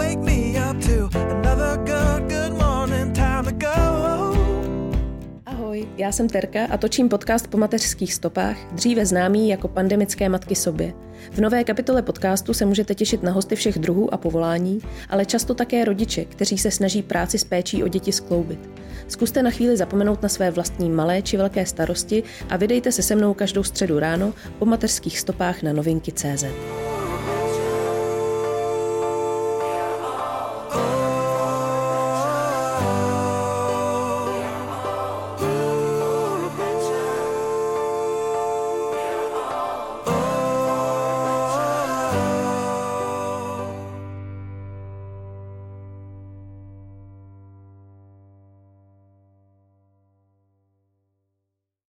wake me up to another good, good morning time to go. Ahoj, já jsem Terka a točím podcast po mateřských stopách, dříve známý jako pandemické matky sobě. V nové kapitole podcastu se můžete těšit na hosty všech druhů a povolání, ale často také rodiče, kteří se snaží práci s péčí o děti skloubit. Zkuste na chvíli zapomenout na své vlastní malé či velké starosti a vydejte se se mnou každou středu ráno po mateřských stopách na novinky.cz.